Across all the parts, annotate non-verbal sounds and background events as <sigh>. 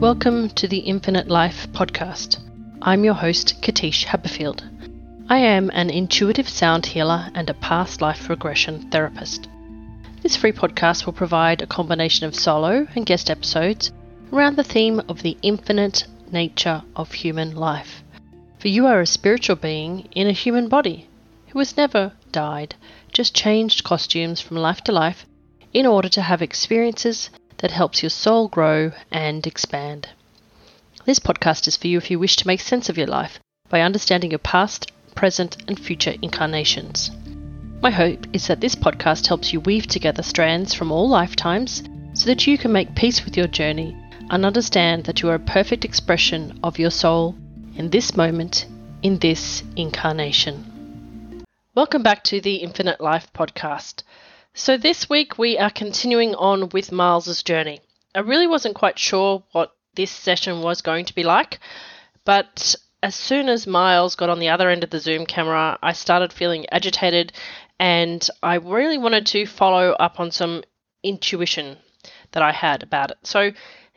Welcome to the Infinite Life podcast. I'm your host, Katische Haberfield. I am an intuitive sound healer and a past life regression therapist. This free podcast will provide a combination of solo and guest episodes around the theme of the infinite nature of human life. For you are a spiritual being in a human body who has never died, just changed costumes from life to life in order to have experiences that helps your soul grow and expand. This podcast is for you if you wish to make sense of your life by understanding your past, present, and future incarnations. My hope is that this podcast helps you weave together strands from all lifetimes so that you can make peace with your journey and understand that you are a perfect expression of your soul in this moment, in this incarnation. Welcome back to the Infinite Life podcast. So, this week we are continuing on with Myles's journey. I really wasn't quite sure what this session was going to be like, but as soon as Myles got on the other end of the Zoom camera, I started feeling agitated and I really wanted to follow up on some intuition that I had about it. So,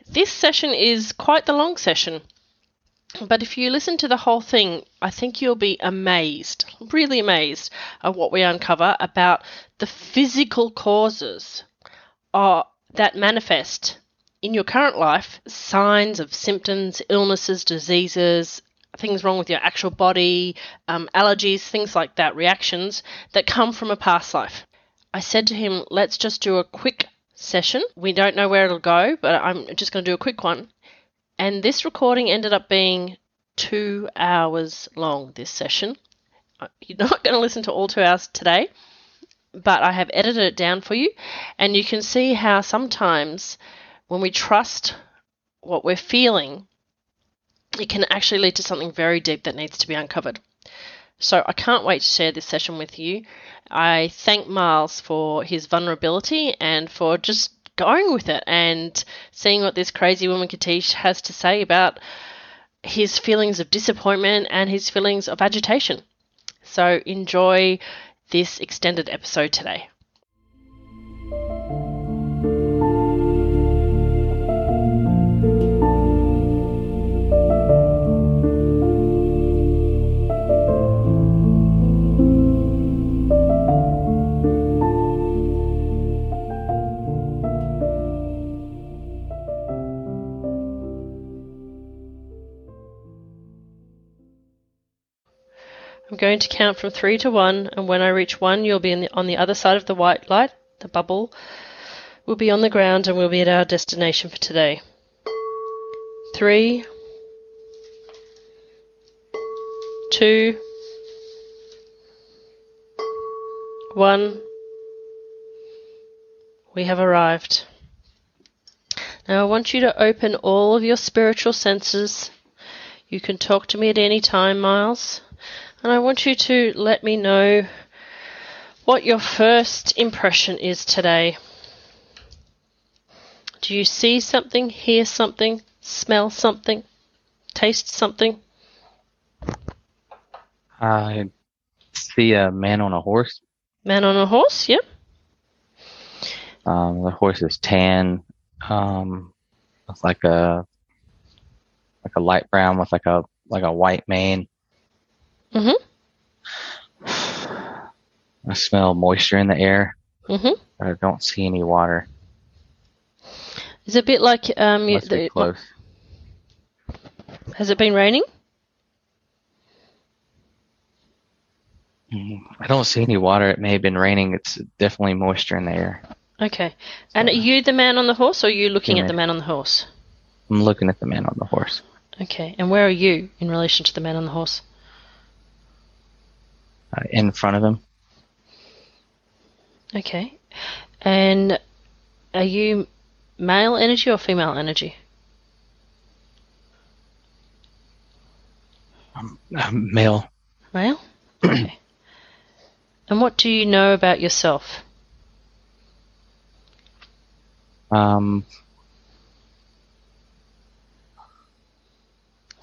this session is quite the long session. But if you listen to the whole thing, I think you'll be amazed, really amazed, at what we uncover about the physical causes are, that manifest in your current life signs of symptoms, illnesses, diseases, things wrong with your actual body, um, allergies, things like that, reactions that come from a past life. I said to him, let's just do a quick session. We don't know where it'll go, but I'm just going to do a quick one. And this recording ended up being two hours long, this session. Uh, you're <laughs> not going to listen to all two hours today, but I have edited it down for you. And you can see how sometimes when we trust what we're feeling, it can actually lead to something very deep that needs to be uncovered. So I can't wait to share this session with you. I thank Myles for his vulnerability and for just going with it and seeing what this crazy woman Katische has to say about his feelings of disappointment and his feelings of agitation. So enjoy this extended episode today. I'm going to count from three to one, and when I reach one, you'll be the, on the other side of the white light. The bubble will be on the ground, and we'll be at our destination for today. Three, two, one. We have arrived. Now I want you to open all of your spiritual senses. You can talk to me at any time, Myles. And I want you to let me know what your first impression is today. Do you see something, hear something, smell something, taste something? I see a man on a horse. Man on a horse, yep. Um, the horse is tan. Um, it's like a like a light brown with like a like a white mane. Mhm. I smell moisture in the air. Mhm. but I don't see any water. It's a bit like um? Must be close. has it been raining? Mm, I don't see any water. It may have been raining. It's definitely moisture in the air. Okay. And are you the man on the horse, or are you looking at the man on the horse? I'm looking at the man on the horse. Okay. And where are you in relation to the man on the horse? Uh, in front of him. Okay. And are you male energy or female energy? I'm um, male. Male? Okay. <clears throat> and what do you know about yourself? Um,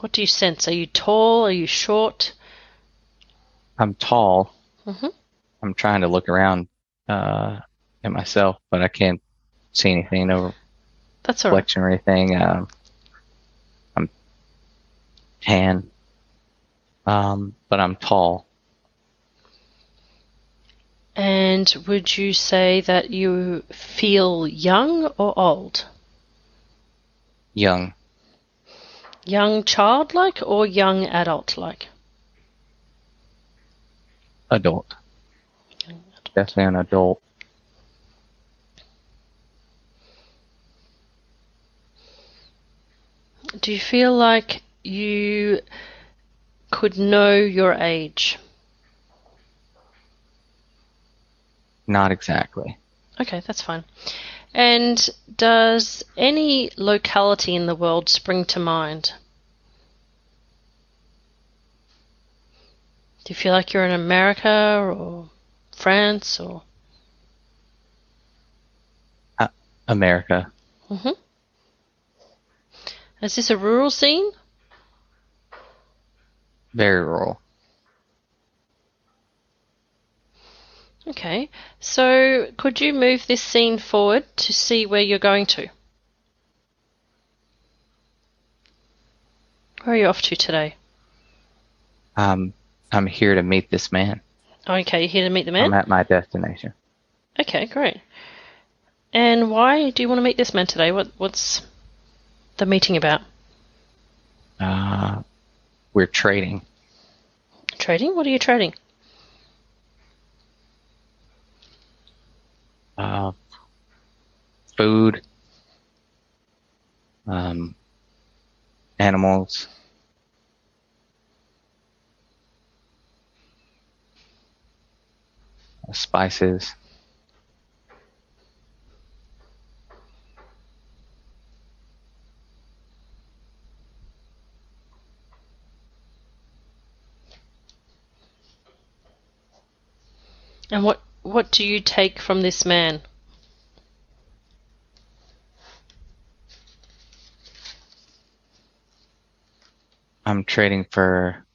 What do you sense? Are you tall? Are you short? I'm tall. hmm I'm trying to look around uh, at myself, but I can't see anything, no That's all right. reflection or anything. Um, I'm tan, um, but I'm tall. And would you say that you feel young or old? Young, Young childlike or young adult like? Adult. Definitely an adult. Do you feel like you could know your age? Not exactly. Okay, that's fine. And does any locality in the world spring to mind? Do you feel like you're in America or France or? America. hmm Is this a rural scene? Very rural. Okay, so could you move this scene forward to see where you're going to? Where are you off to today? Um, I'm here to meet this man. Okay, you're here to meet the man? I'm at my destination. Okay, great. And why do you want to meet this man today? What what's the meeting about? Uh, we're trading. Trading? What are you trading? Uh, food. Um, animals. Spices. And what what do you take from this man? I'm trading for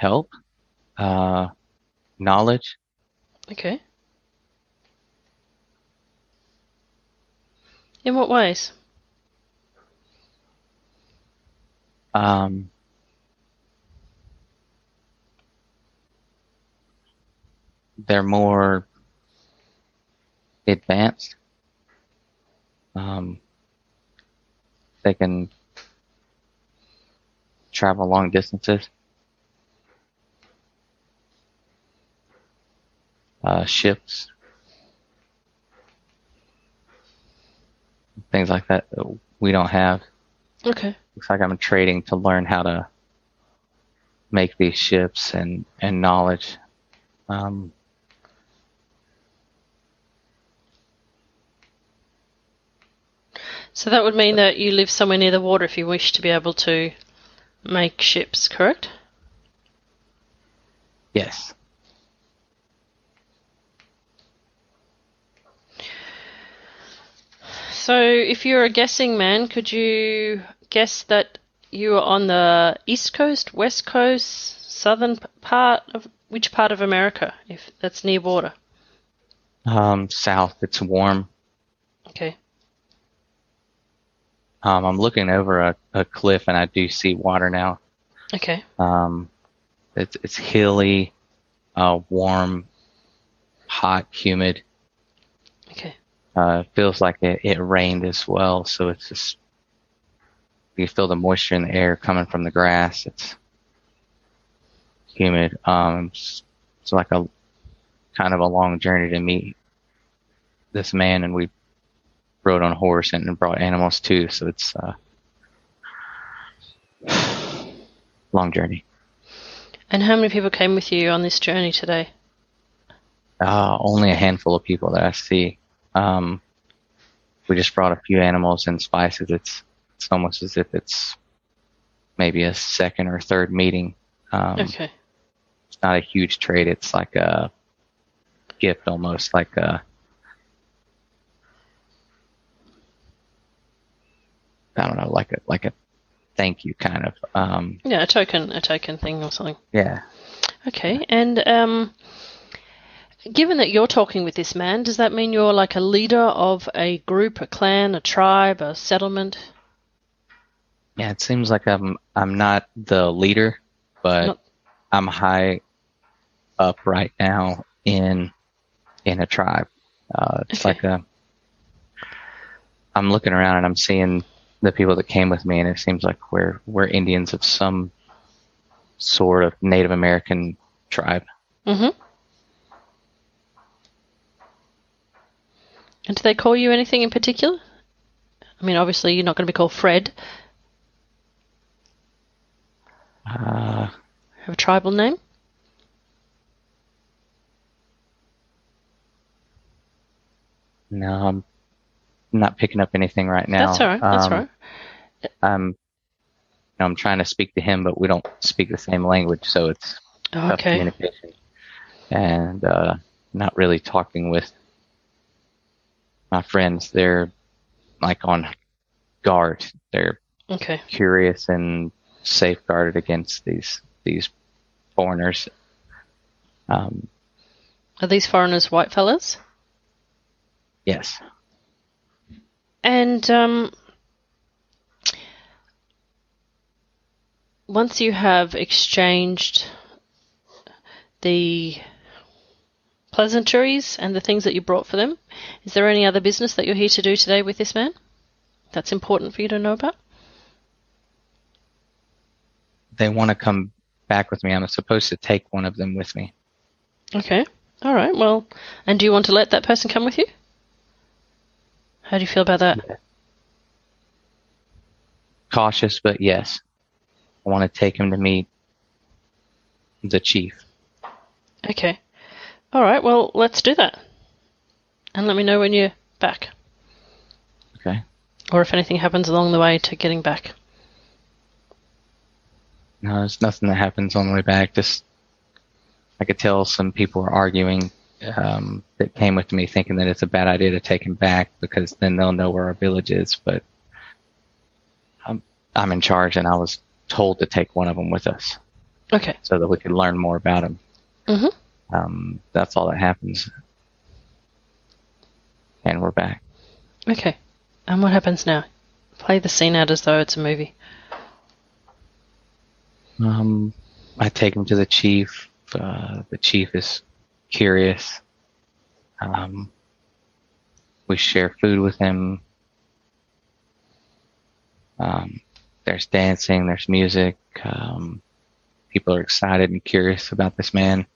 help, uh, knowledge, Okay. In what ways? um, they're more advanced. Um, they can travel long distances. Uh, ships, things like that that we don't have. Okay. Looks like I'm trading to learn how to make these ships and and knowledge. Um, So that would mean that you live somewhere near the water if you wish to be able to make ships, correct? yes. So if you're a guessing man, could you guess that you are on the east coast, west coast, southern part of which part of America if that's near water? Um, south, it's warm. Okay. Um, I'm looking over a, a cliff and I do see water now. Okay. Um, it's it's hilly, uh, warm, hot, humid. Uh, feels like it, it rained as well, so it's just you feel the moisture in the air coming from the grass. It's humid. Um, it's, it's like a kind of a long journey to meet this man, and we rode on a horse and brought animals too. So it's uh, <sighs> long journey. And how many people came with you on this journey today? Uh, only a handful of people that I see. Um, we just brought a few animals and spices. It's it's almost as if it's maybe a second or third meeting. Um, Okay. It's not a huge trade. It's like a gift almost like a I don't know, like a like a thank you kind of. Um, Yeah, a token, a token thing or something. yeah. Okay, and um, given that you're talking with this man, does that mean you're like a leader of a group, a clan, a tribe, a settlement? Yeah, it seems like I'm I'm not the leader, but No. I'm high up right now in in a tribe. Uh, it's Okay. like a I'm looking around and I'm seeing the people that came with me, and it seems like we're we're Indians of some sort of Native American tribe. Mm-hmm. And do they call you anything in particular? I mean, obviously you're not going to be called Fred. Uh, Have a tribal name? no, I'm not picking up anything right now. That's all right. That's Um, all right. I'm, you know, I'm trying to speak to him, but we don't speak the same language, so it's Oh, tough okay. communication. And uh, not really talking with my friends. They're like on guard. They're Okay. curious and safeguarded against these these foreigners. Um, Are these foreigners white fellas? yes. And um, once you have exchanged the pleasantries and the things that you brought for them, is there any other business that you're here to do today with this man that's important for you to know about? They want to come back with me. I'm supposed to take one of them with me. Okay. All right. Well, and do you want to let that person come with you? How do you feel about that? Cautious, but yes. I want to take him to meet the chief. Okay. All right. Well, let's do that. And let me know when you're back. Okay. or if anything happens along the way to getting back. No, there's nothing that happens on the way back. Just I could tell some people are arguing um, that came with me, thinking that it's a bad idea to take him back because then they'll know where our village is. But I'm I'm in charge, and I was told to take one of them with us Okay. so that we could learn more about him. Mhm. Um, that's all that happens, and we're back. Okay. And what happens now? Play the scene out as though it's a movie. Um, I take him to the chief. Uh, the chief is curious. Um, we share food with him. Um, there's dancing, there's music. Um, people are excited and curious about this man.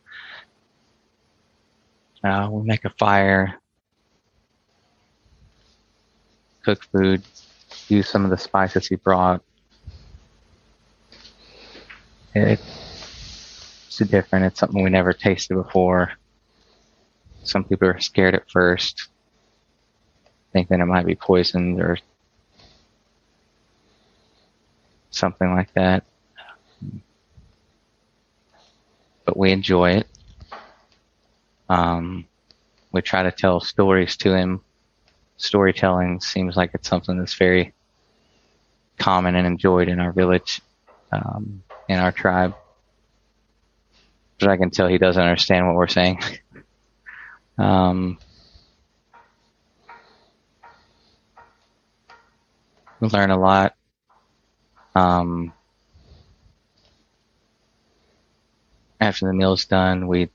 Uh, we make a fire, cook food, use some of the spices he brought. It, it's different. It's something we never tasted before. Some people are scared at first, thinking it might be poisoned or something like that. But we enjoy it. Um, we try to tell stories to him. Storytelling seems like it's something that's very common and enjoyed in our village, um, in our tribe. But I can tell he doesn't understand what we're saying. <laughs> um, we learn a lot. Um, after the meal's done, we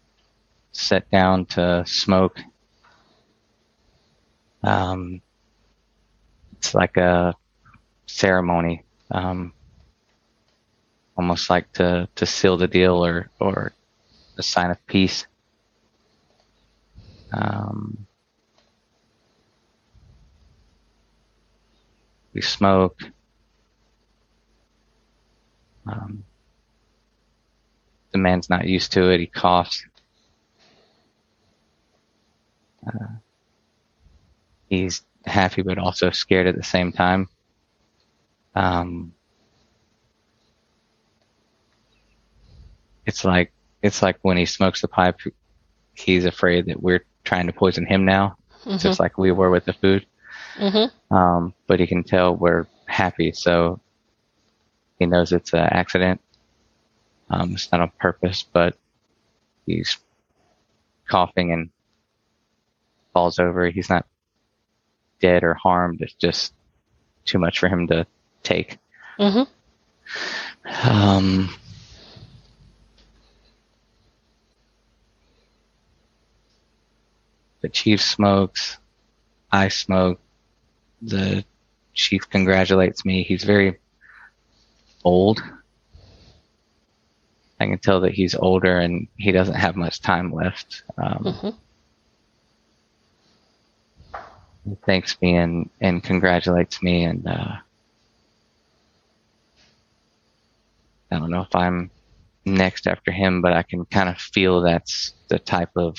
sit down to smoke. Um, it's like a ceremony, um, almost like to, to seal the deal or, or a sign of peace. Um, we smoke. Um, the man's not used to it. He coughs. Uh, he's happy but also scared at the same time. Um, it's like it's like when he smokes the pipe, he's afraid that we're trying to poison him now, just like we were with the food. Mm-hmm. Um, but he can tell we're happy, so he knows it's an accident. Um, it's not on purpose, but he's coughing and falls over. He's not dead or harmed. It's just too much for him to take. Mm-hmm. Um, the chief smokes. I smoke. The chief congratulates me. He's very old. I can tell that he's older and he doesn't have much time left. Um, Mhm. He thanks me and, and congratulates me, and uh, I don't know if I'm next after him, but I can kind of feel that's the type of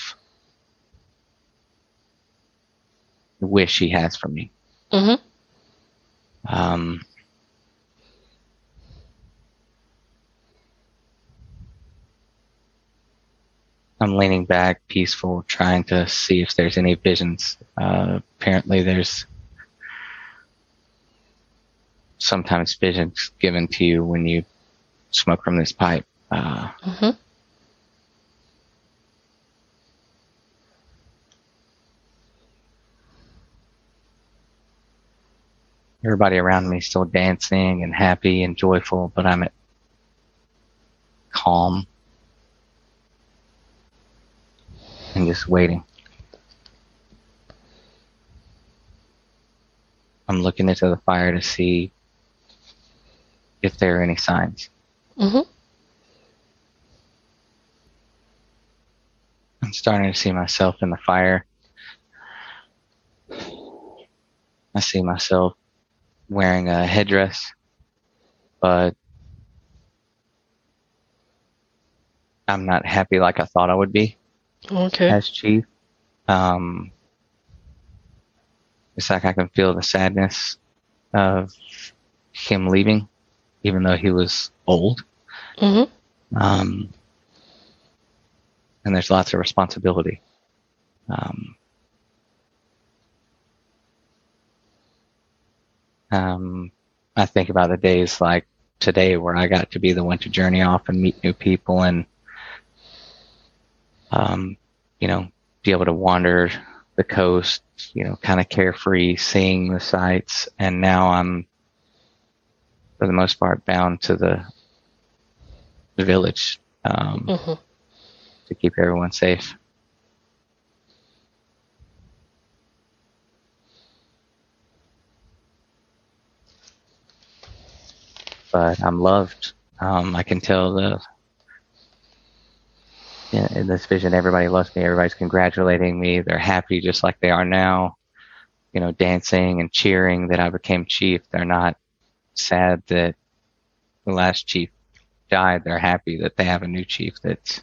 wish he has for me. Mm-hmm. Um, I'm leaning back, peaceful, trying to see if there's any visions. Uh, apparently, there's sometimes visions given to you when you smoke from this pipe. Uh, Mm-hmm. everybody around me is still dancing and happy and joyful, but I'm at calm just waiting. I'm looking into the fire to see if there are any signs. Mm-hmm. I'm starting to see myself in the fire. I see myself wearing a headdress, but I'm not happy like I thought I would be Okay. as chief. Um, it's like I can feel the sadness of him leaving, even though he was old. Mm-hmm. Um, and there's lots of responsibility. Um, um, I think about the days like today where I got to be the one to journey off and meet new people and, um, you know, be able to wander the coast, you know, kind of carefree, seeing the sights. And now I'm, for the most part, bound to the, the village. Um, Mm-hmm. to keep everyone safe. But I'm loved. Um, I can tell the in, in this vision, everybody loves me. Everybody's congratulating me. They're happy just like they are now. You know, dancing and cheering that I became chief. They're not sad that the last chief died. They're happy that they have a new chief that's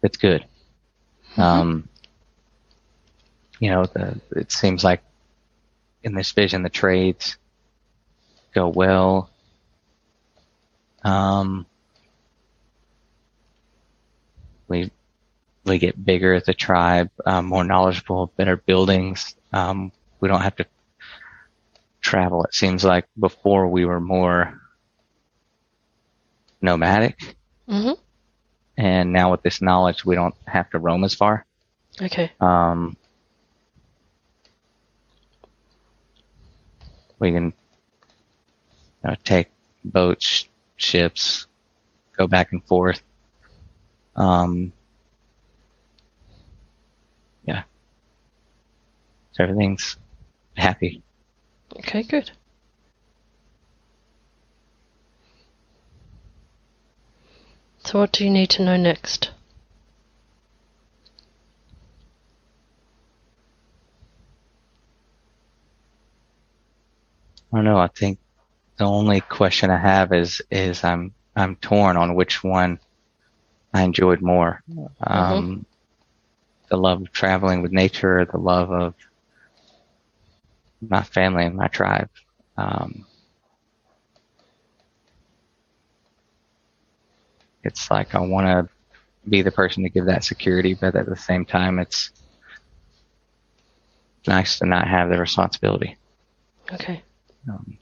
that's good. Um, you know, the it seems like in this vision the trades go well. Um, we we get bigger as a tribe, um, more knowledgeable, better buildings. Um, we don't have to travel. It seems like before we were more nomadic, Mm-hmm. and now with this knowledge, we don't have to roam as far. Okay. Um, we can you know, take boats, ships, go back and forth. Um, yeah. So everything's happy. Okay, good. So what do you need to know next? I don't know. I think the only question I have is is I'm I'm torn on which one I enjoyed more. Um, The love of traveling with nature, the love of my family and my tribe. Um, it's like I want to be the person to give that security, but at the same time, it's nice to not have the responsibility. Okay. Um,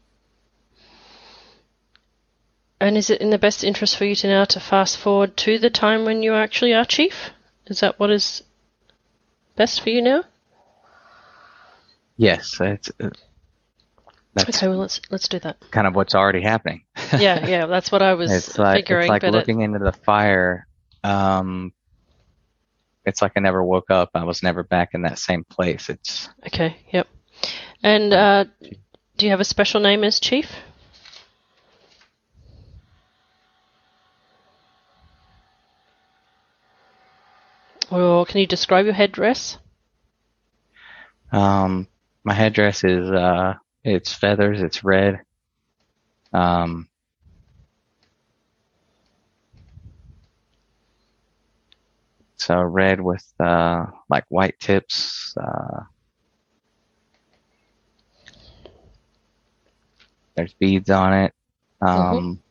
And is it in the best interest for you to now to fast forward to the time when you actually are chief? Is that what is best for you now? yes, it's, uh, that's Okay, well let's let's do that. kind of what's already happening. Yeah, <laughs> yeah, that's what I was it's like figuring. it's like but it- looking into the fire. Um, it's like I never woke up. I was never back in that same place. It's okay, yep. And uh, do you have a special name as chief? Or can you describe your headdress? um, my headdress is uh, it's feathers. It's red. Um, so red with uh, like white tips. Uh, there's beads on it. Um,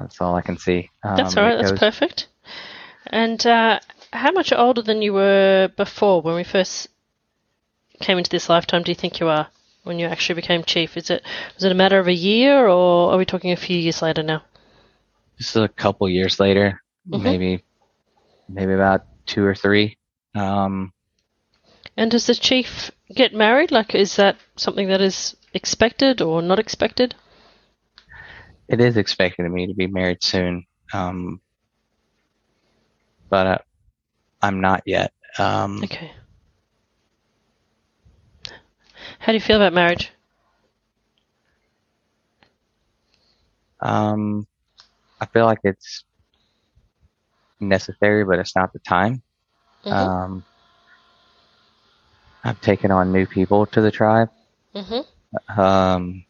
that's all I can see. Um, That's all right. That's goes- perfect. And uh, how much older than you were before when we first came into this lifetime? Do you think you are when you actually became chief? Is it was it a matter of a year, or are we talking a few years later now? just a couple years later, Mhm. maybe maybe about two or three. Um, And does the chief get married? Like, is that something that is expected or not expected? It is expected of me to be married soon, um, but uh, I'm not yet. Um, Okay. How do you feel about marriage? um, I feel like it's necessary, but it's not the time. Mhm. Um, I've taken on new people to the tribe. Mm-hmm. um,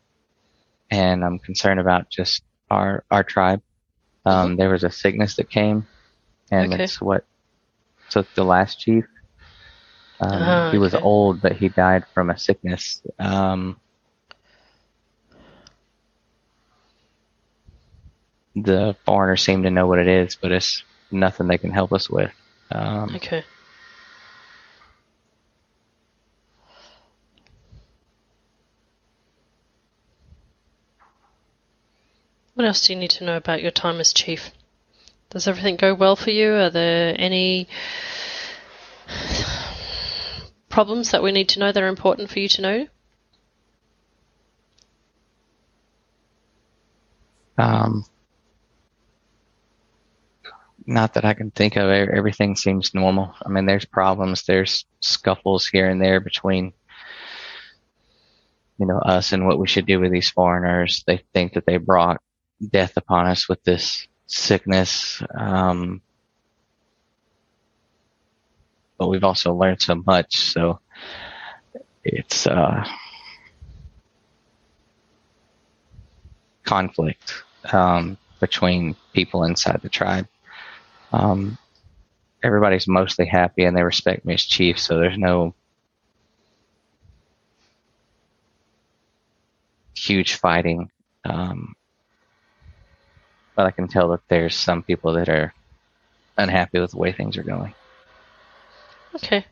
and I'm concerned about just our our tribe. Um, There was a sickness that came, and Mm-hmm. Okay. it's what took the last chief. Um, Ah, he was okay. old, but he died from a sickness. Um, the foreigners seem to know what it is, but it's nothing they can help us with. Um, Okay. What else do you need to know about your time as chief? Does everything go well for you? Are there any problems that we need to know that are important for you to know? Um, not that I can think of. Everything seems normal. I mean, there's problems. There's scuffles here and there between, you know, us and what we should do with these foreigners. They think that they brought death upon us with this sickness. Um, but we've also learned so much. So it's, uh, conflict um, between people inside the tribe. Um, everybody's mostly happy and they respect me as chief, so there's no huge fighting. Um, but I can tell that there's some people that are unhappy with the way things are going. Okay.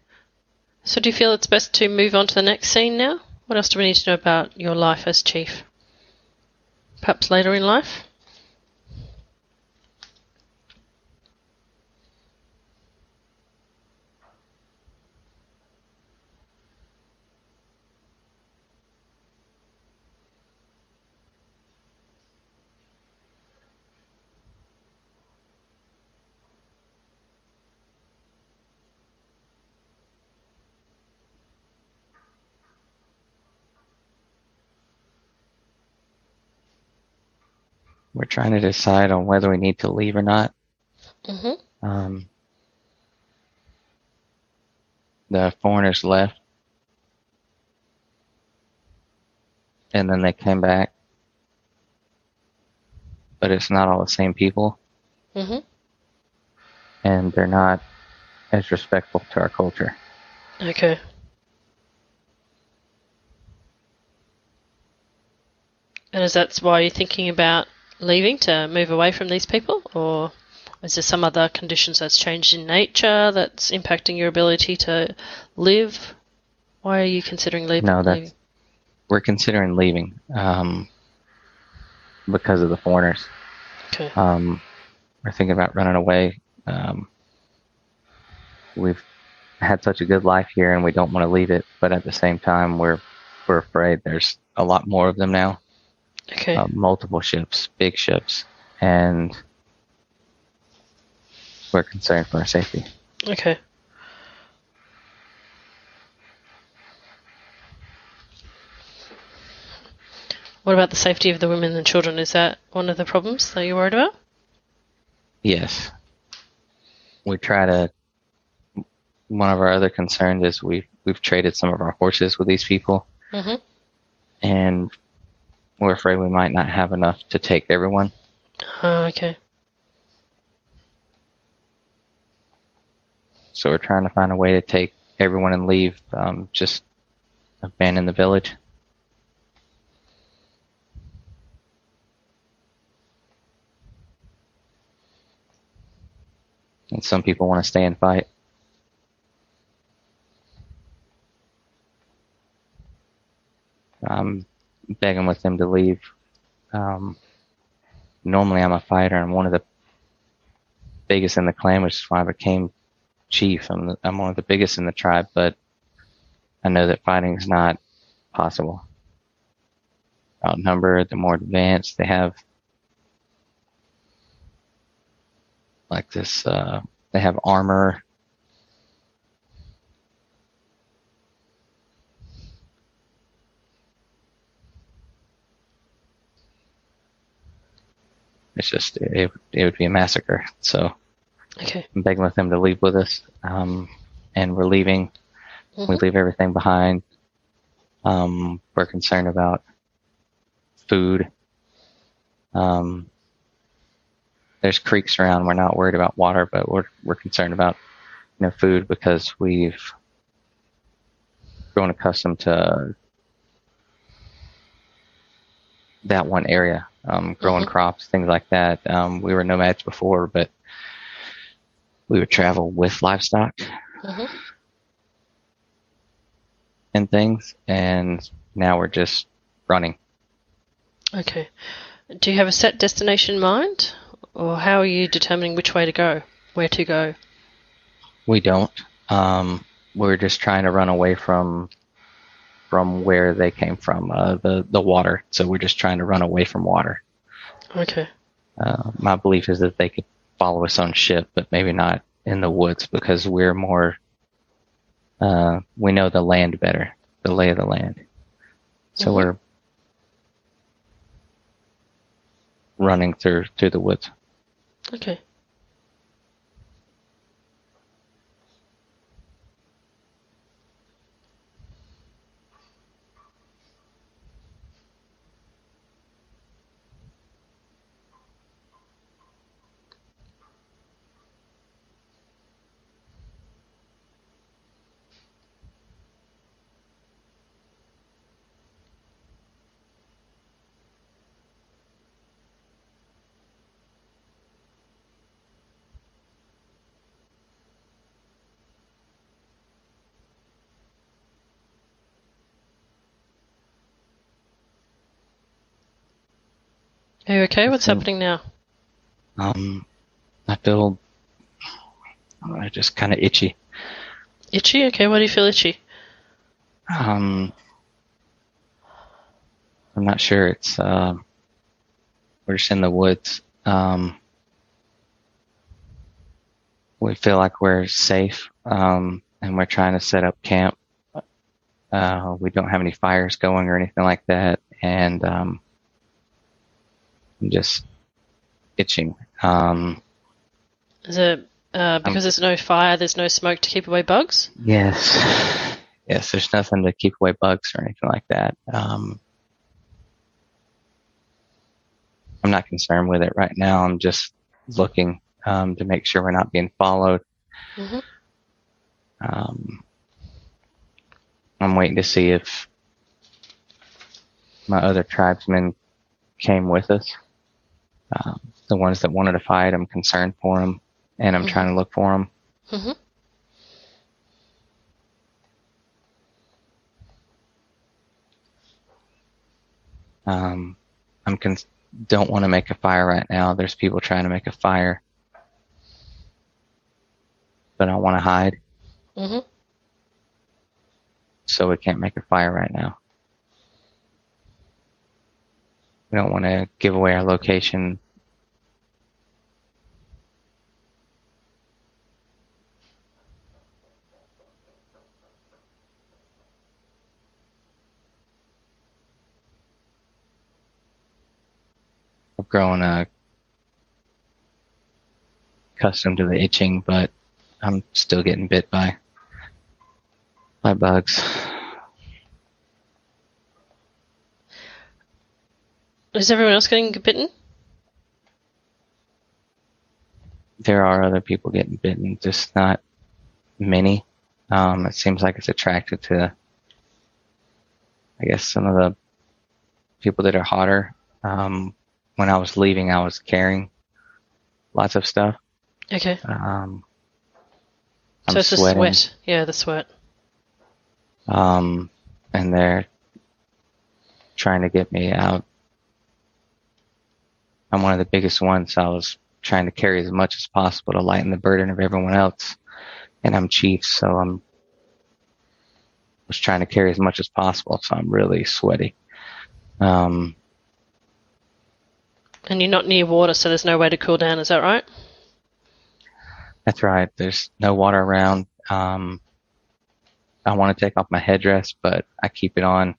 So do you feel it's best to move on to the next scene now? What else do we need to know about your life as chief? Perhaps later in life? We're trying to decide on whether we need to leave or not. Mm-hmm. Um, the foreigners left, and then they came back, but it's not all the same people, Mm-hmm. and they're not as respectful to our culture. Okay. And is that why you're thinking about leaving to move away from these people, or is there some other conditions that's changed in nature that's impacting your ability to live? Why are you considering leaving? No, that's leaving? we're considering leaving um, because of the foreigners. Okay. Um, we're thinking about running away. Um, we've had such a good life here, and we don't want to leave it. But at the same time, we're we're afraid there's a lot more of them now. Okay. Uh, multiple ships, big ships, and we're concerned for our safety. okay. What about the safety of the women and children? Is that one of the problems that you're worried about? Yes. We try to. One of our other concerns is we've we've traded some of our horses with these people, Mm-hmm. and we're afraid we might not have enough to take everyone. Oh, okay. So we're trying to find a way to take everyone and leave. Um, just abandon the village. And some people want to stay and fight. I'm begging with them to leave. Um, normally, I'm a fighter and one of the biggest in the clan, which is why I became chief. I'm, the, I'm one of the biggest in the tribe, but I know that fighting is not possible. Outnumbered, the more advanced they have, like this, uh, they have armor. It's just it, it would be a massacre. So Okay. I'm begging with them to leave with us, um, and we're leaving. We Mhm. leave everything behind. Um, we're concerned about food. Um, there's creeks around. We're not worried about water, but we're we're concerned about you know food because we've grown accustomed to that one area, um, growing Mhm. crops, things like that. Um, we were nomads before, but we would travel with livestock Mhm. and things, and now we're just running. Okay. Do you have a set destination in mind, or how are you determining which way to go, where to go? We don't. Um, we're just trying to run away from from where they came from, uh, the the water. So we're just trying to run away from water. Okay. Uh, my belief is that they could follow us on ship, but maybe not in the woods because we're more. Uh, we know the land better, the lay of the land. So Mhm. we're running through through the woods. Okay. Are you okay? What's So- happening now? Um, I feel uh, just kind of itchy. Itchy? Okay, why do you feel itchy? Um, I'm not sure. It's uh, we're just in the woods. Um, we feel like we're safe, um, and we're trying to set up camp. Uh, we don't have any fires going or anything like that, and um, I'm just itching. Um, Is it uh, because there's no fire, there's no smoke to keep away bugs? Yes. Yes, there's nothing to keep away bugs or anything like that. Um, I'm not concerned with it right now. I'm just looking um, to make sure we're not being followed. Mhm. Um, I'm waiting to see if my other tribesmen came with us. Um, the ones that wanted to fight, I'm concerned for them, and I'm Mhm. trying to look for them. hmm Um, I'm con- don't want to make a fire right now. There's people trying to make a fire, but I want to hide, hmm so we can't make a fire right now. We don't want to give away our location. I've grown uh, accustomed to the itching, but I'm still getting bit by by bugs. Is everyone else getting bitten? There are other people getting bitten, just not many. Um, it seems like it's attracted to, I guess, some of the people that are hotter. Um, when I was leaving, I was carrying lots of stuff. Okay. Um, so it's sweating. the sweat. Yeah, the sweat. um, and they're trying to get me out. I'm one of the biggest ones. So I was trying to carry as much as possible to lighten the burden of everyone else, and I'm chief, so I'm was trying to carry as much as possible. So I'm really sweaty. Um, And you're not near water, so there's no way to cool down. Is that right? that's right. There's no water around. Um, I want to take off my headdress, but I keep it on.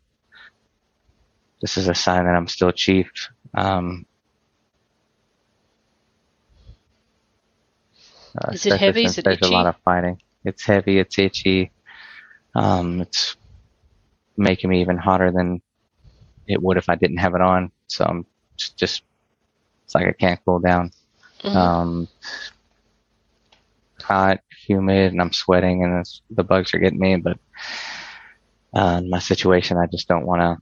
This is a sign that I'm still chief. Um, uh, Is it heavy? Is it there's itchy? a lot of fighting. It's heavy. It's itchy. Um, it's making me even hotter than it would if I didn't have it on. So I'm just, just it's like I can't cool down. Mhm. Um, hot, humid, and I'm sweating, and it's, the bugs are getting me. But uh, my situation, I just don't want to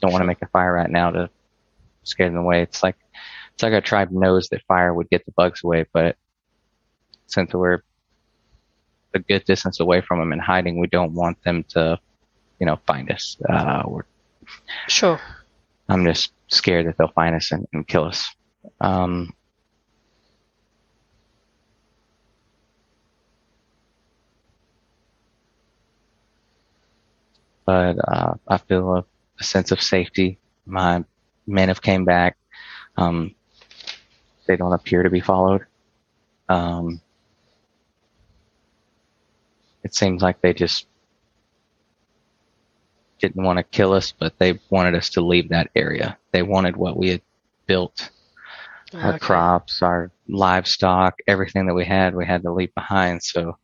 don't want to make a fire right now to scare them away. It's like it's like our tribe knows that fire would get the bugs away, but since we're a good distance away from them and hiding, we don't want them to, you know, find us. Uh, we're Sure. I'm just scared that they'll find us and, and kill us. Um, but uh, I feel a, a sense of safety. My men have came back. Um, they don't appear to be followed. Um, it seems like they just didn't want to kill us, but they wanted us to leave that area. They wanted what we had built, our crops, our livestock, everything that we had, we had to leave behind. So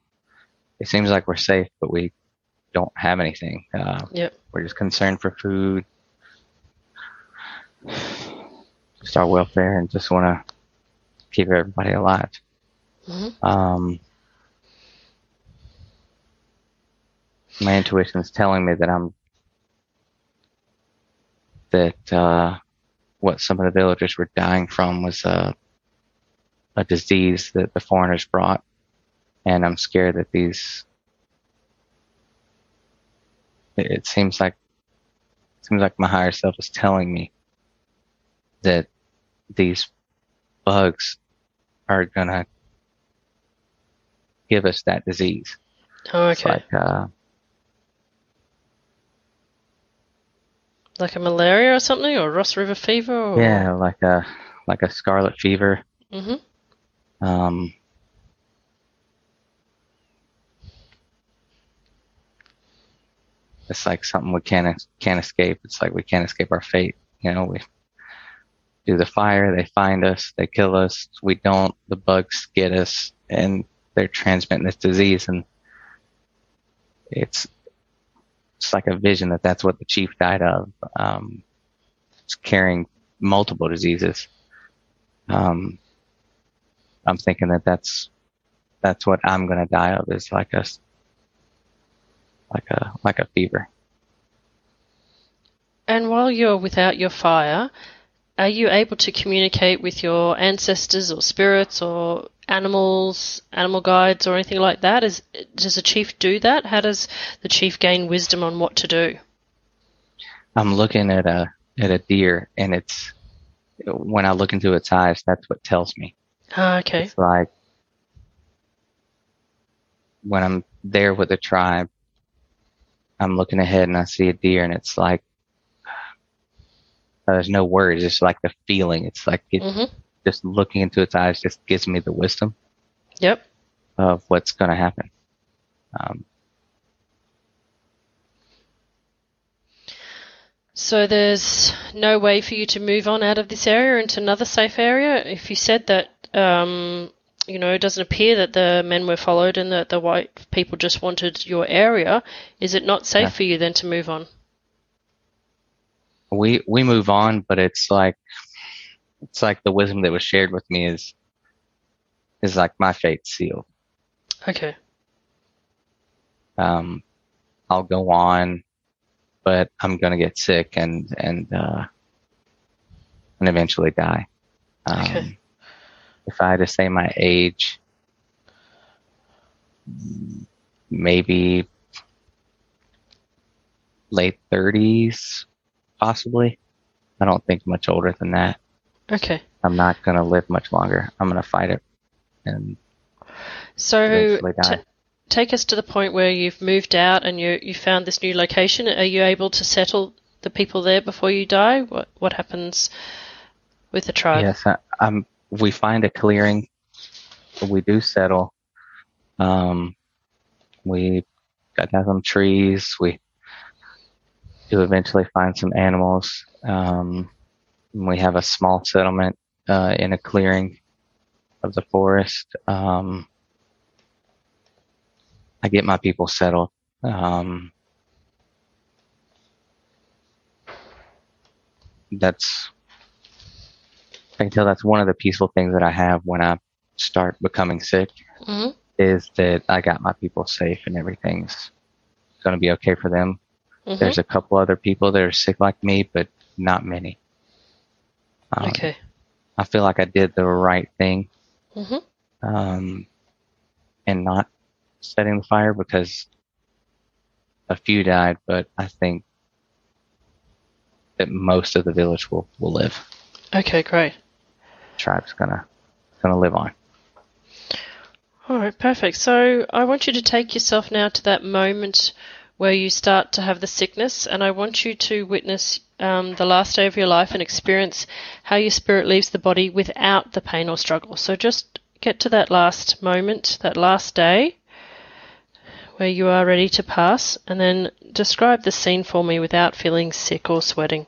it seems like we're safe, but we don't have anything. Uh, Yep. we're just concerned for food, just our welfare, and just want to keep everybody alive. Mhm. Um, my intuition is telling me that I'm that uh, what some of the villagers were dying from was a a disease that the foreigners brought, and I'm scared that these. It, it seems like it seems like my higher self is telling me that these bugs are gonna give us that disease. Oh, It's okay. like uh, Like a malaria or something, or Ross River fever, or yeah, like a like a scarlet fever. hmm Um, it's like something we can't can't escape. It's like we can't escape our fate. You know, we do the fire, they find us, they kill us. We don't. The bugs get us, and they're transmitting this disease. And it's it's like a vision that that's what the chief died of. Um, carrying multiple diseases. Um, I'm thinking that that's that's what I'm gonna die of is like a like a like a fever. And while you're without your fire, are you able to communicate with your ancestors or spirits or animals, animal guides, or anything like that? Is does a chief do that? How does the chief gain wisdom on what to do? I'm looking at a at a deer, and it's when I look into its eyes, that's what tells me. Ah, okay. It's like when I'm there with the tribe, I'm looking ahead and I see a deer, and it's like there's no words. It's like the feeling. It's like it, Mhm. just looking into its eyes just gives me the wisdom Yep. of what's going to happen. Um, So there's no way for you to move on out of this area into another safe area. If you said that, um, you know, it doesn't appear that the men were followed and that the white people just wanted your area, is it not safe Yeah. for you then to move on? We we move on, but it's like it's like the wisdom that was shared with me is is like my fate sealed. Okay. Um, I'll go on, but I'm gonna get sick and and uh, and eventually die. Um, Okay. If I had to say my age, maybe late 30s, possibly. I don't think much older than that. Okay. I'm not gonna live much longer. I'm gonna fight it and So die. take us to the point where you've moved out and you you found this new location. Are you able to settle the people there before you die? What what happens with the tribe? Yes, I, I'm. We find a clearing. We do settle. Um, we got down some trees. We do eventually find some animals. Um, we have a small settlement uh, in a clearing of the forest. Um, I get my people settled. Um, that's I can tell that's one of the peaceful things that I have when I start becoming sick hmm is that I got my people safe and everything's going to be okay for them. Hmm There's a couple other people that are sick like me, but not many. Um, Okay. I feel like I did the right thing hmm um, and not setting the fire because a few died, but I think that most of the village will, will live. Okay, great. tribe's gonna gonna live on. All right, perfect. So I want you to take yourself now to that moment where you start to have the sickness, and I want you to witness um, the last day of your life and experience how your spirit leaves the body without the pain or struggle. So just get to that last moment, that last day where you are ready to pass, and then describe the scene for me without feeling sick or sweating.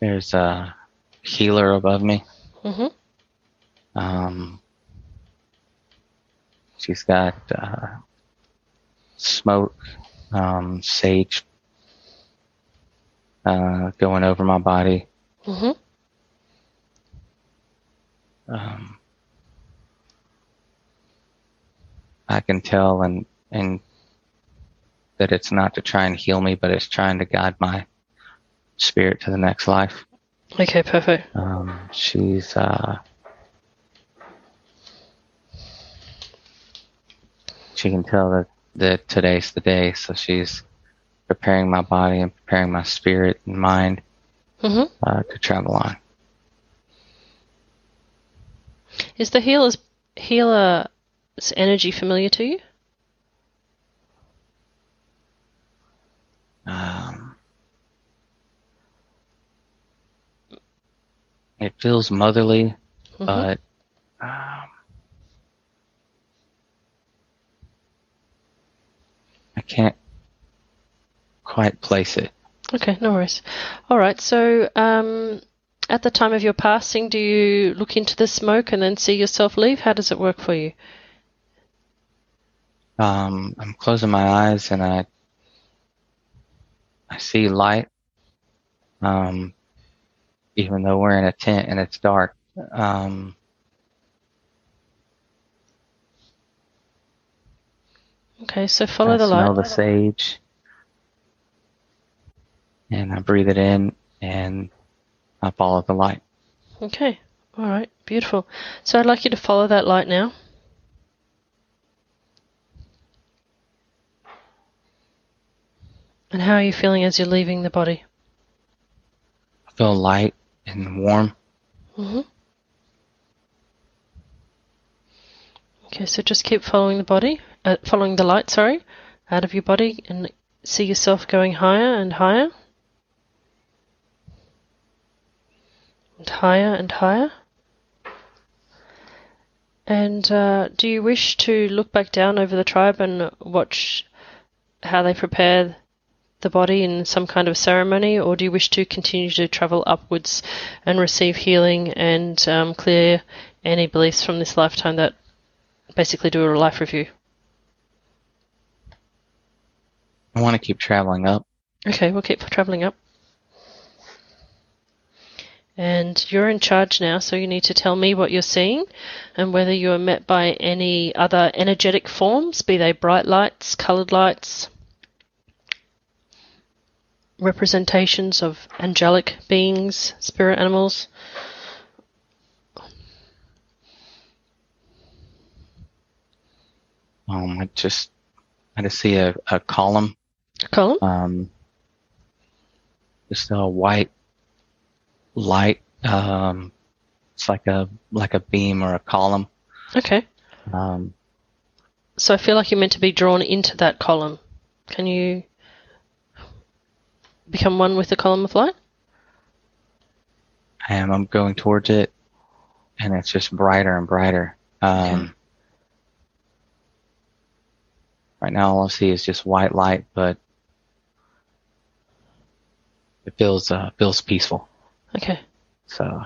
There's a healer above me. hmm Um, she's got uh, smoke, um, sage uh, going over my body. hmm Um, I can tell and and that it's not to try and heal me, but it's trying to guide my spirit to the next life. Okay, perfect. Um, she's uh, she can tell that that today's the day, so she's preparing my body and preparing my spirit and mind hmm uh, to travel on. Is the healer's healer's energy familiar to you? Um, it feels motherly, Mhm. but um, can't quite place it. Okay, no worries. All right, so um, at the time of your passing, do you look into the smoke and then see yourself leave? How does it work for you? Um, I'm closing my eyes and I I see light. Um, even though we're in a tent and it's dark. Um, Okay, so follow I the light. smell the sage, and I breathe it in, and I follow the light. Okay. All right. Beautiful. So I'd like you to follow that light now. And how are you feeling as you're leaving the body? I feel light and warm. hmm Okay, so just keep following the body, uh, following the light, sorry, out of your body and see yourself going higher and higher. And higher and higher. And uh, do you wish to look back down over the tribe and watch how they prepare the body in some kind of ceremony, or do you wish to continue to travel upwards and receive healing and um, clear any beliefs from this lifetime that basically do a life review? I want to keep traveling up. Okay, we'll keep traveling up. And you're in charge now, so you need to tell me what you're seeing and whether you are met by any other energetic forms, be they bright lights, coloured lights, representations of angelic beings, spirit animals. Um, I just I just see a, a column, Column? um, just a white light. Um, it's like a like a beam or a column. Okay. Um, So I feel like you're meant to be drawn into that column. Can you become one with the column of light? and I'm going towards it, and it's just brighter and brighter. Um, Okay. Right now, all I see is just white light, but it feels uh, feels peaceful. Okay. So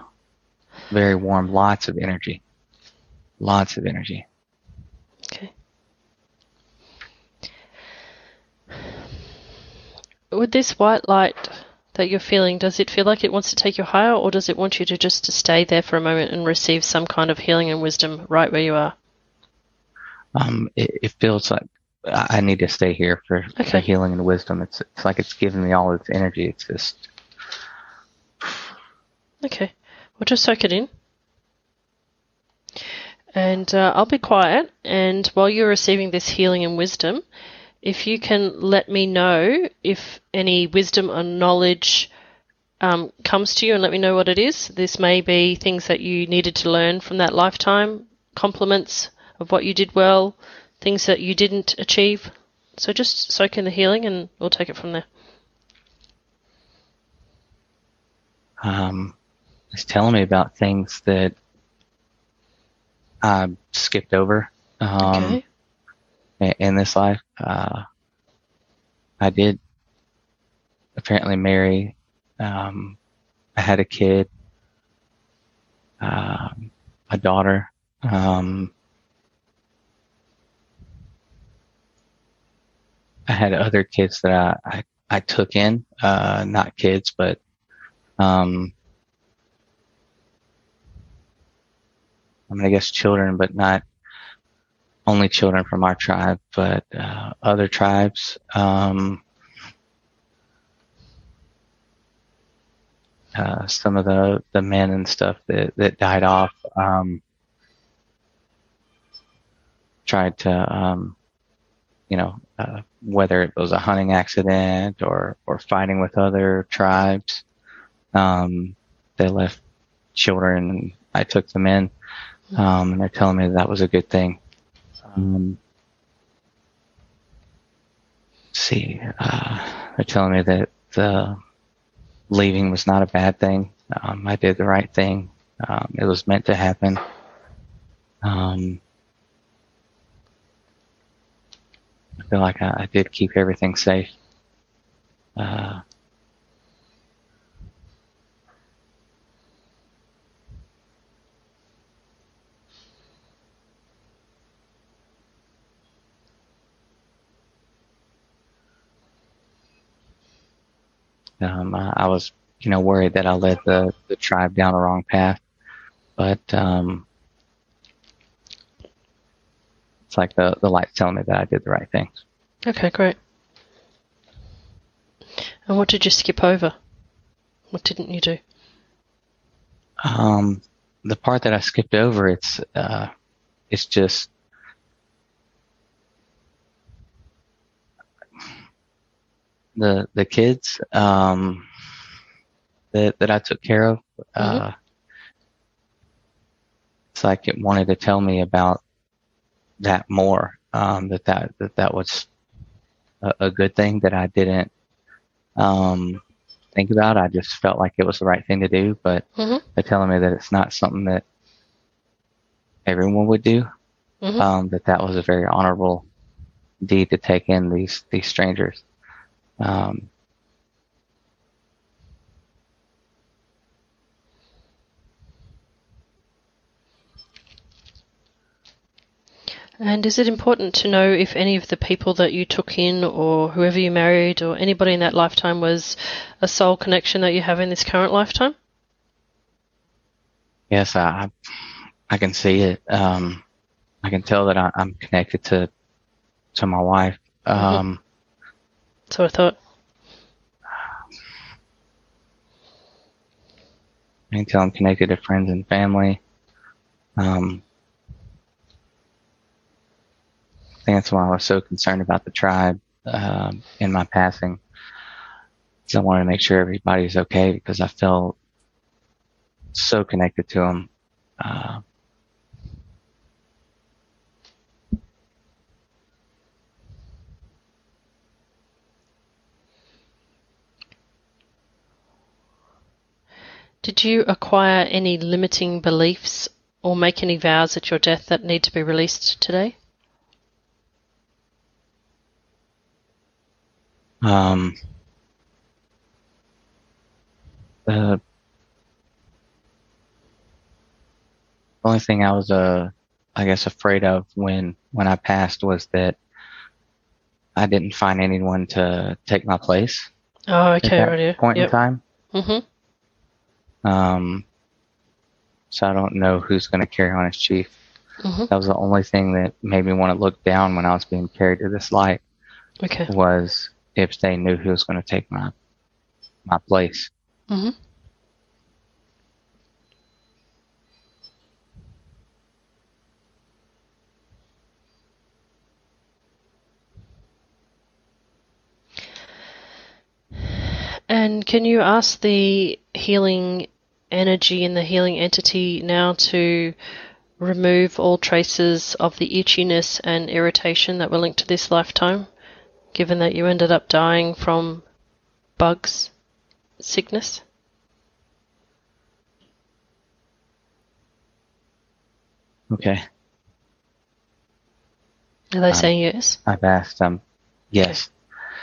very warm, lots of energy, lots of energy. Okay. With this white light that you're feeling, does it feel like it wants to take you higher, or does it want you to just to stay there for a moment and receive some kind of healing and wisdom right where you are? Um, it, it feels like I need to stay here for, for Okay. healing and wisdom. It's it's like it's giving me all its energy. It's just Okay. We'll just soak it in. And uh, I'll be quiet. And while you're receiving this healing and wisdom, if you can let me know if any wisdom or knowledge um, comes to you and let me know what it is. This may be things that you needed to learn from that lifetime, compliments of what you did well, things that you didn't achieve. So just soak in the healing and we'll take it from there. um, it's telling me about things that I skipped over um, Okay. in, in this life. Uh, I did apparently marry. Um, I had a kid, um, a daughter. Um, I had other kids that I, I, I took in, uh, not kids, but um, I mean, I guess children, but not only children from our tribe, but uh, other tribes. Um, uh, some of the, the men and stuff that, that died off um, tried to, um, you know, uh, whether it was a hunting accident or, or fighting with other tribes. Um, they left children and I took them in. Um, and they're telling me that was a good thing. Um, see, uh, they're telling me that the leaving was not a bad thing. Um, I did the right thing. Um, it was meant to happen. Um, I feel like I, I did keep everything safe. Uh, Um, I, I was, you know, worried that I led the, the tribe down the wrong path, but um, it's like the the light's telling me that I did the right things. Okay, great. And what did you skip over? What didn't you do? Um, the part that I skipped over, it's uh, it's just the the kids um, that that I took care of. Uh, It's like it wanted to tell me about that more. Um, that that that that was a, a good thing that I didn't um, think about. I just felt like it was the right thing to do, but Mhm. they're telling me that it's not something that everyone would do. Mhm. Um, that that was a very honorable deed to take in these these strangers. Um, And is it important to know if any of the people that you took in, or whoever you married, or anybody in that lifetime was a soul connection that you have in this current lifetime? yes, I I can see it. Um, I can tell that I, I'm connected to to my wife. Um, That's what I thought. I can tell I'm connected to friends and family. Um, I think that's why I was so concerned about the tribe um, in my passing. Because I wanted to make sure everybody's okay because I felt so connected to them. Uh, Did you acquire any limiting beliefs or make any vows at your death that need to be released today? Um, the only thing I was, uh, I guess, afraid of when when I passed was that I didn't find anyone to take my place Oh, okay, at okay, that right here. point in time. Mm-hmm. Um, so I don't know who's going to carry on as chief. Mm-hmm. That was the only thing that made me want to look down when I was being carried to this light Okay. was if they knew who was going to take my my place. Mm-hmm. And can you ask the healing energy and the healing entity now to remove all traces of the itchiness and irritation that were linked to this lifetime, given that you ended up dying from bugs sickness? Okay, Are they Um, saying yes? I've asked them. Yes.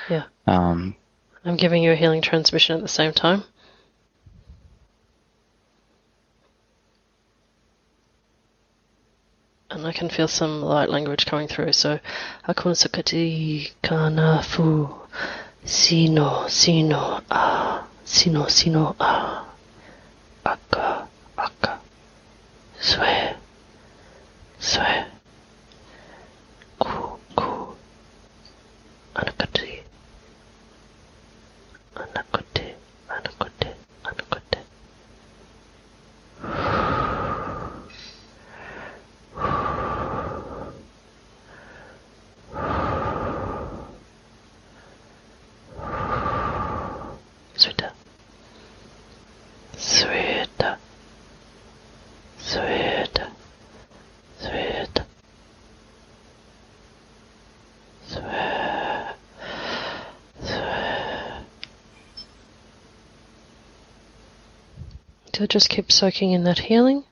Yeah. Um, I'm giving you a healing transmission at the same time. And I can feel some light language coming through. So, Akun Sakati Kana Fu. Sino Sino Ah. Sino Sino Ah Just keep soaking in that healing.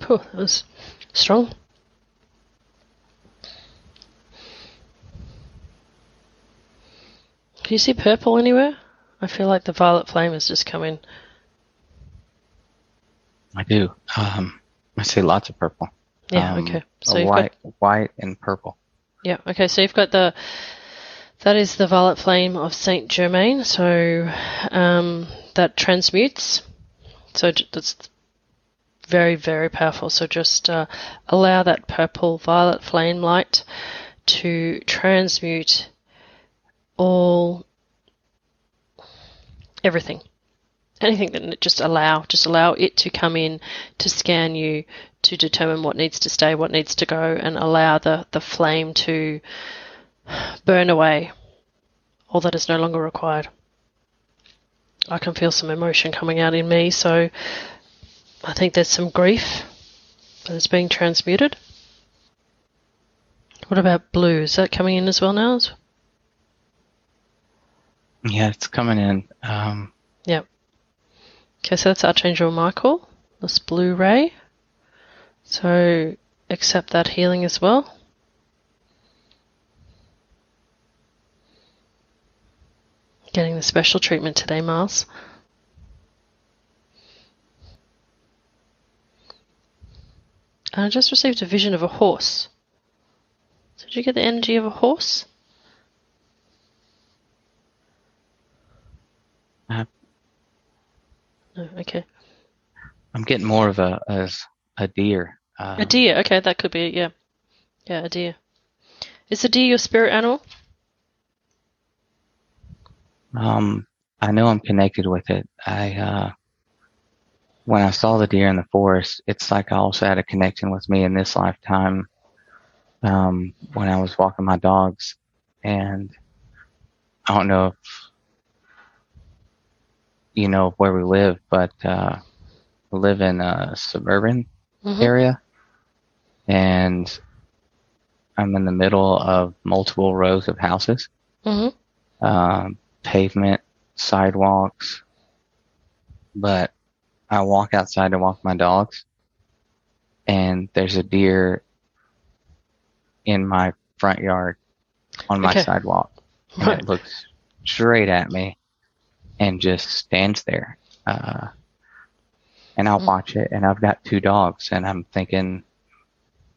Phew, that was strong. Can you see purple anywhere? I feel like the violet flame has just come in. I do. Um, I see lots of purple. Yeah, Um, okay. So you've white, got white and purple. Yeah, okay, so you've got the that is the violet flame of Saint Germain, so um, that transmutes. So that's very, very powerful. So just uh, allow that purple violet flame light to transmute all everything anything that just allow just allow it to come in to scan you to determine what needs to stay what needs to go and allow the the flame to burn away all that is no longer required i can feel some emotion coming out in me so i think there's some grief that is being transmuted what about blue is that coming in as well now Yeah, it's coming in. Um, Yep. Okay, so that's Archangel Michael, this blue ray. So accept that healing as well. Getting the special treatment today, Myles. And I just received a vision of a horse. So did you get the energy of a horse? Uh, No, okay. I'm getting more of a as a deer. Uh, A deer. Okay, that could be it. Yeah, yeah, a deer. Is a deer your spirit animal? Um, I know I'm connected with it. I uh, when I saw the deer in the forest, it's like I also had a connection with me in this lifetime. Um, when I was walking my dogs, and I don't know if you know where we live, but uh, we live in a suburban Mhm. area, and I'm in the middle of multiple rows of houses Mm-hmm. um, pavement, sidewalks. But I walk outside to walk my dogs, and there's a deer in my front yard on my Okay. sidewalk. And Right. it looks straight at me and just stands there. Uh, and I'll Mm. watch it, and I've got two dogs, and I'm thinking,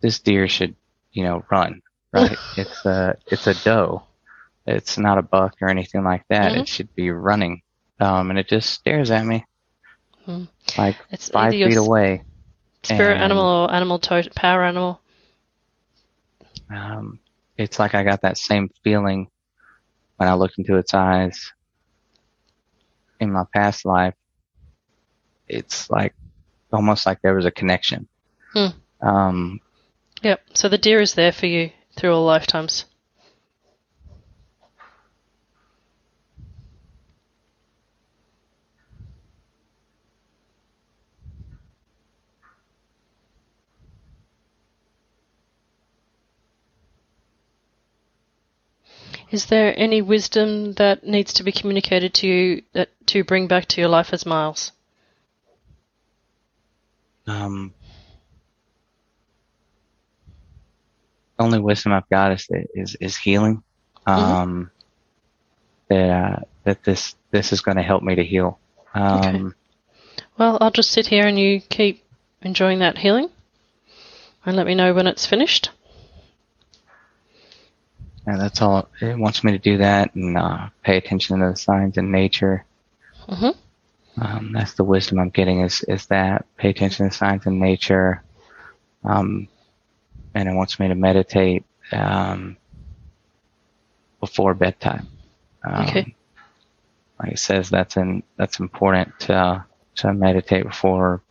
this deer should, you know, run, right? <laughs> it's a, it's a doe. It's not a buck or anything like that. Mhm. It should be running. Um, and it just stares at me, Hmm. like It's five feet away. spirit and- animal or animal to- power animal. Um, it's like I got that same feeling when I looked into its eyes in my past life. It's like almost like there was a connection. Hmm. Um, Yep. So the deer is there for you through all lifetimes. Is there any wisdom that needs to be communicated to you that to bring back to your life as Myles? um, the only wisdom I've got is is, is healing. Um, that uh, that this this is going to help me to heal. Um, Well, I'll just sit here and you keep enjoying that healing. And let me know when it's finished. And that's all. It wants me to do that and uh, pay attention to the signs in nature. hmm Um, that's the wisdom I'm getting is is that pay attention to signs in nature. Um, and it wants me to meditate um, before bedtime. Um, Okay. Like it says, that's in that's important to to meditate before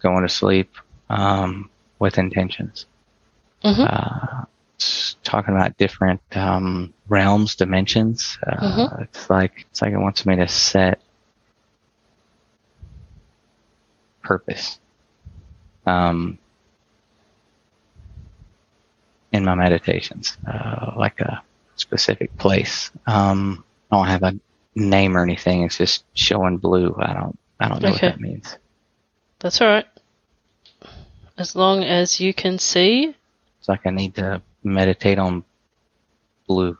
going to sleep um, with intentions. hmm uh, talking about different um, realms, dimensions. Uh, Mhm. It's like it's like it wants me to set purpose um, in my meditations, uh, like a specific place. Um, I don't have a name or anything. It's just showing blue. I don't I don't know Okay. what that means. That's all right. As long as you can see. It's like I need to meditate on blue.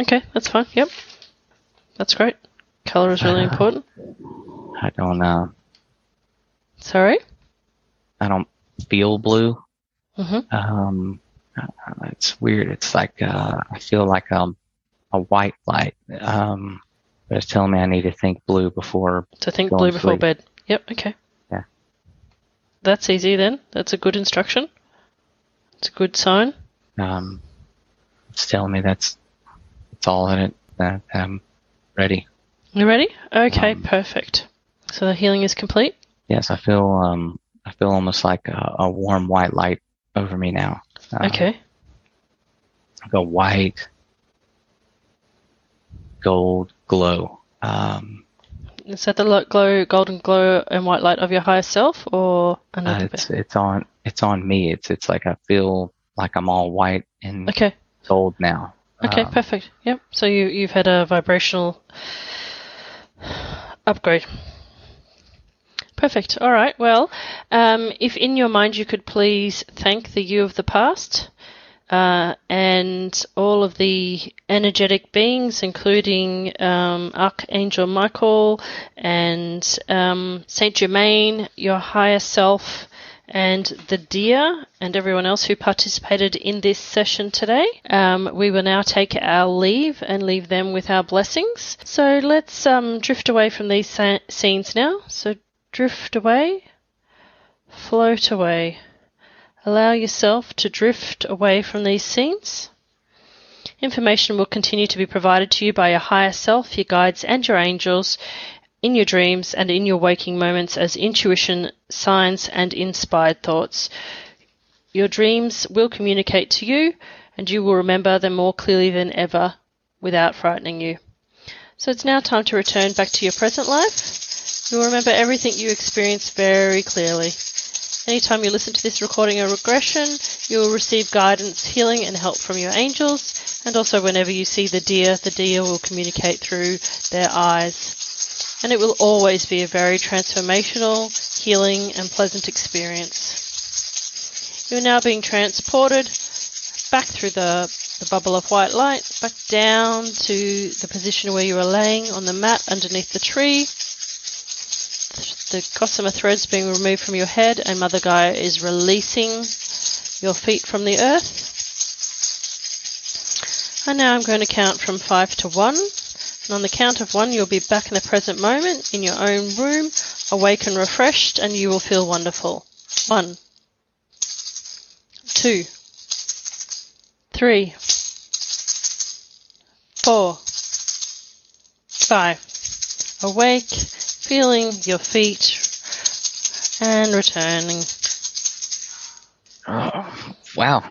Okay, that's fine. Yep. That's great. Color is really <sighs> important. I don't uh, Sorry? I don't feel blue. hmm Um, uh, it's weird. It's like uh, I feel like um, a white light. Um, but it's telling me I need to think blue before. to think blue before sleep. bed. Yep, okay. Yeah. That's easy then. That's a good instruction. It's a good sign. Um, it's telling me that's it's all in it that I'm ready. You ready? Okay, Um, perfect. So the healing is complete. Yes, I feel um I feel almost like a, a warm white light over me now. Uh, Okay. like a white gold glow. Um, Is that the glow, golden glow and white light of your higher self, or uh, another it's bit? it's on it's on me. It's it's like I feel like I'm all white and Okay. gold now. Okay. Um, perfect. Yep. So you you've had a vibrational upgrade. Perfect. All right. Well, um, if in your mind you could please thank the you of the past uh, and all of the energetic beings, including um, Archangel Michael and um, Saint Germain, your higher self, and the deer, and everyone else who participated in this session today. Um, we will now take our leave and leave them with our blessings. So let's um, drift away from these sa- scenes now. So drift away, float away. Allow yourself to drift away from these scenes. Information will continue to be provided to you by your higher self, your guides, and your angels in your dreams and in your waking moments as intuition, signs, and inspired thoughts. Your dreams will communicate to you, and you will remember them more clearly than ever without frightening you. So it's now time to return back to your present life. You'll remember everything you experienced very clearly. Anytime you listen to this recording or regression, you will receive guidance, healing, and help from your angels. And also, whenever you see the deer, the deer will communicate through their eyes. And it will always be a very transformational, healing, and pleasant experience. You're now being transported back through the, the bubble of white light, back down to the position where you are laying on the mat underneath the tree the gossamer threads being removed from your head, and Mother Gaia is releasing your feet from the earth. And now I'm going to count from five to one. And on the count of one, you'll be back in the present moment in your own room, awake and refreshed, and you will feel wonderful. One, two, three, four, five. Awake, feeling your feet and returning. Oh, wow.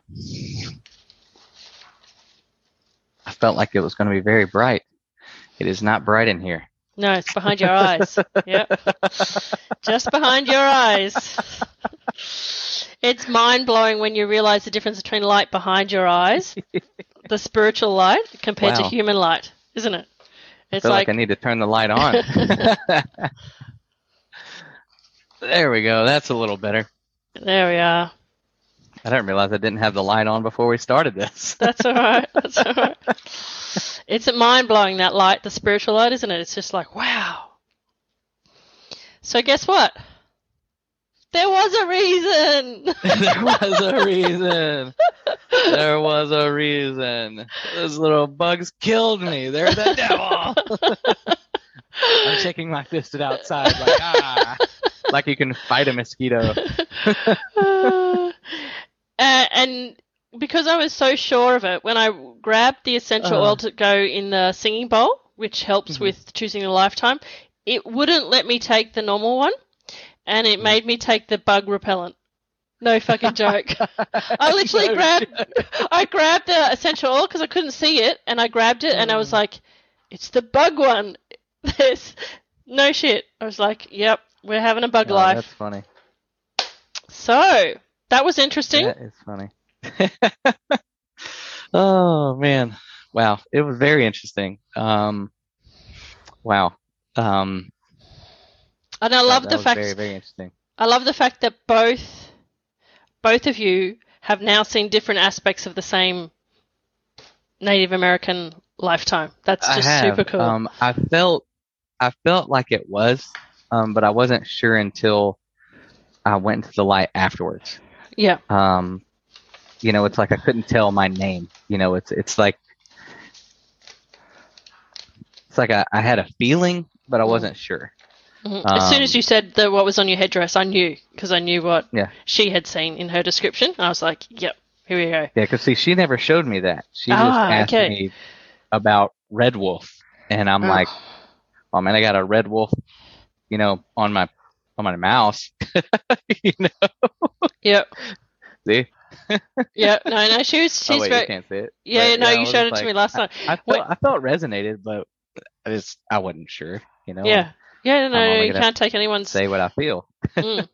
I felt like it was going to be very bright. It is not bright in here. No, it's behind your eyes. Yep. Just behind your eyes. It's mind blowing when you realize the difference between light behind your eyes, <laughs> the spiritual light, compared to human light, isn't it? I It's feel like, like, I need to turn the light on. <laughs> <laughs> there we go. That's a little better. there we are. I didn't realize I didn't have the light on before we started this. <laughs> That's all right. That's all right. <laughs> It's mind blowing that light, the spiritual light, isn't it? It's just like, wow. So guess what? There was a reason. <laughs> there was a reason. There was a reason. Those little bugs killed me. They're the devil. I'm shaking my fist at outside like ah, like you can fight a mosquito. Uh, and because I was so sure of it, when I grabbed the essential Uh. oil to go in the singing bowl, which helps Mhm. with choosing a lifetime, it wouldn't let me take the normal one, and Mm. it made me take the bug repellent. No fucking joke. <laughs> I literally No grabbed, shit. I grabbed the essential oil because I couldn't see it, and I grabbed it, and I was Mm. like, "It's the bug one." <laughs> There's no shit. I was like, "Yep, we're having a bug Oh, life." That's funny. So that was interesting. That is funny. <laughs> oh man, wow! It was very interesting. Um, wow. Um, And I love that the fact very very interesting. I love the fact that both both of you have now seen different aspects of the same Native American lifetime. That's just super cool. Um, I felt I felt like it was, um, but I wasn't sure until I went into the light afterwards. Yeah. Um, you know, it's like I couldn't tell my name. You know, it's it's like it's like I, I had a feeling, but I Mm. wasn't sure. Mhm. as soon as um, you said the, what was on your headdress, I knew because I knew what Yeah. she had seen in her description. I was like, "Yep, Here we go. Yeah, because see, she never showed me that. She just Ah, asked okay. me about Red Wolf, and I'm like, oh man, I got a Red Wolf, you know, on my on my mouse. <laughs> you know, Yep. see? Yeah. No, no, she was, <laughs> she's oh wait, very, you can't see it. yeah, But, no, I you showed it like- to me last night. I felt Wait. I felt resonated, but I just I wasn't sure. You know, Yeah. Yeah, no, you can't take anyone's. say what I feel. <laughs> Mm.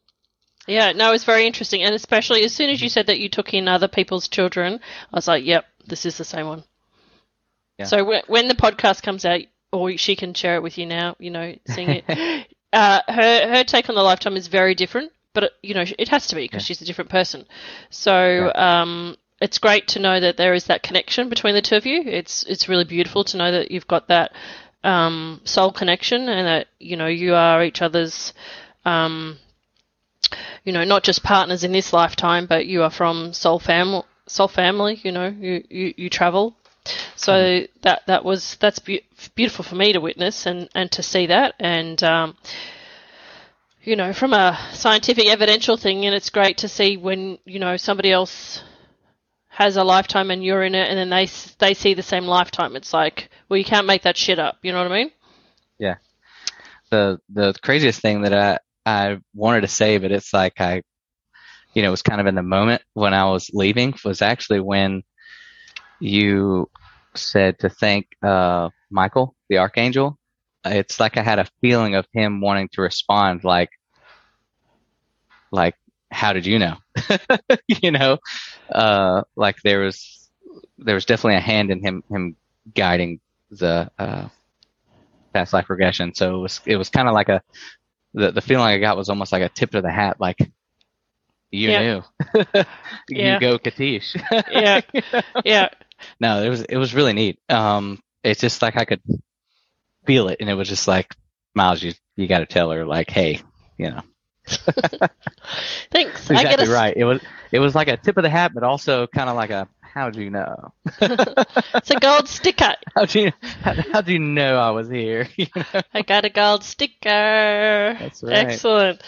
Yeah, no, it was very interesting. And especially as soon as you said that you took in other people's children, I was like, yep, this is the same one. Yeah. So when, when the podcast comes out, or she can share it with you now, you know, seeing it, uh, her, her take on the lifetime is very different, but, it, you know, it has to be because Yeah. she's a different person. So, um, it's great to know that there is that connection between the two of you. It's it's really beautiful to know that you've got that um, soul connection and that you know you are each other's um, you know, not just partners in this lifetime, but you are from soul family. Soul family, you know, you you, you travel. So that that was that's be- beautiful for me to witness and and to see that and. Um, you know, from a scientific evidential thing, and it's great to see when you know somebody else has a lifetime and you're in it, and then they they see the same lifetime. It's like, well, you can't make that shit up. You know what I mean? Yeah. The the craziest thing that I I wanted to say, but it's like I, you know, it was kind of in the moment when I was leaving was actually when you said to thank uh, Michael, the archangel. It's like I had a feeling of him wanting to respond, like, like, how did you know? <laughs> you know, uh, like there was there was definitely a hand in him him guiding the uh, past life regression. So it was it was kind of like a the the feeling I got was almost like a tip of the hat, like you Yeah. knew, <laughs> <laughs> you Yeah. go Katische. Yeah, yeah, no, it was it was really neat. Um, it's just like I could feel it, and it was just like Myles, you you got to tell her like, hey, you know, <laughs> thanks. I get exactly a, right. It was it was like a tip of the hat, but also kind of like a how do you know? <laughs> it's a gold sticker. <laughs> How do you how, how'd you know I was here? you know? I got a gold sticker. That's right. Excellent.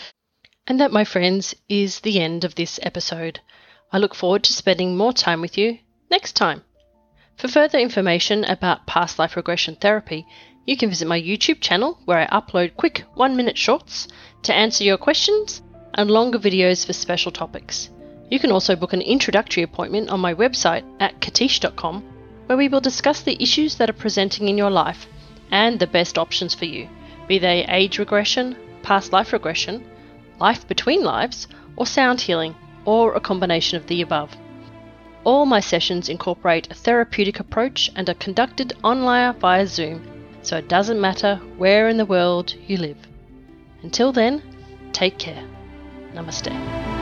And that, my friends, is the end of this episode. I look forward to spending more time with you next time. For further information about past life regression therapy, you can visit my YouTube channel where I upload quick one minute shorts to answer your questions and longer videos for special topics. You can also book an introductory appointment on my website at katische.com where we will discuss the issues that are presenting in your life and the best options for you, be they age regression, past life regression, life between lives, or sound healing, or a combination of the above. All my sessions incorporate a therapeutic approach and are conducted online via Zoom, so it doesn't matter where in the world you live. Until then, take care. Namaste.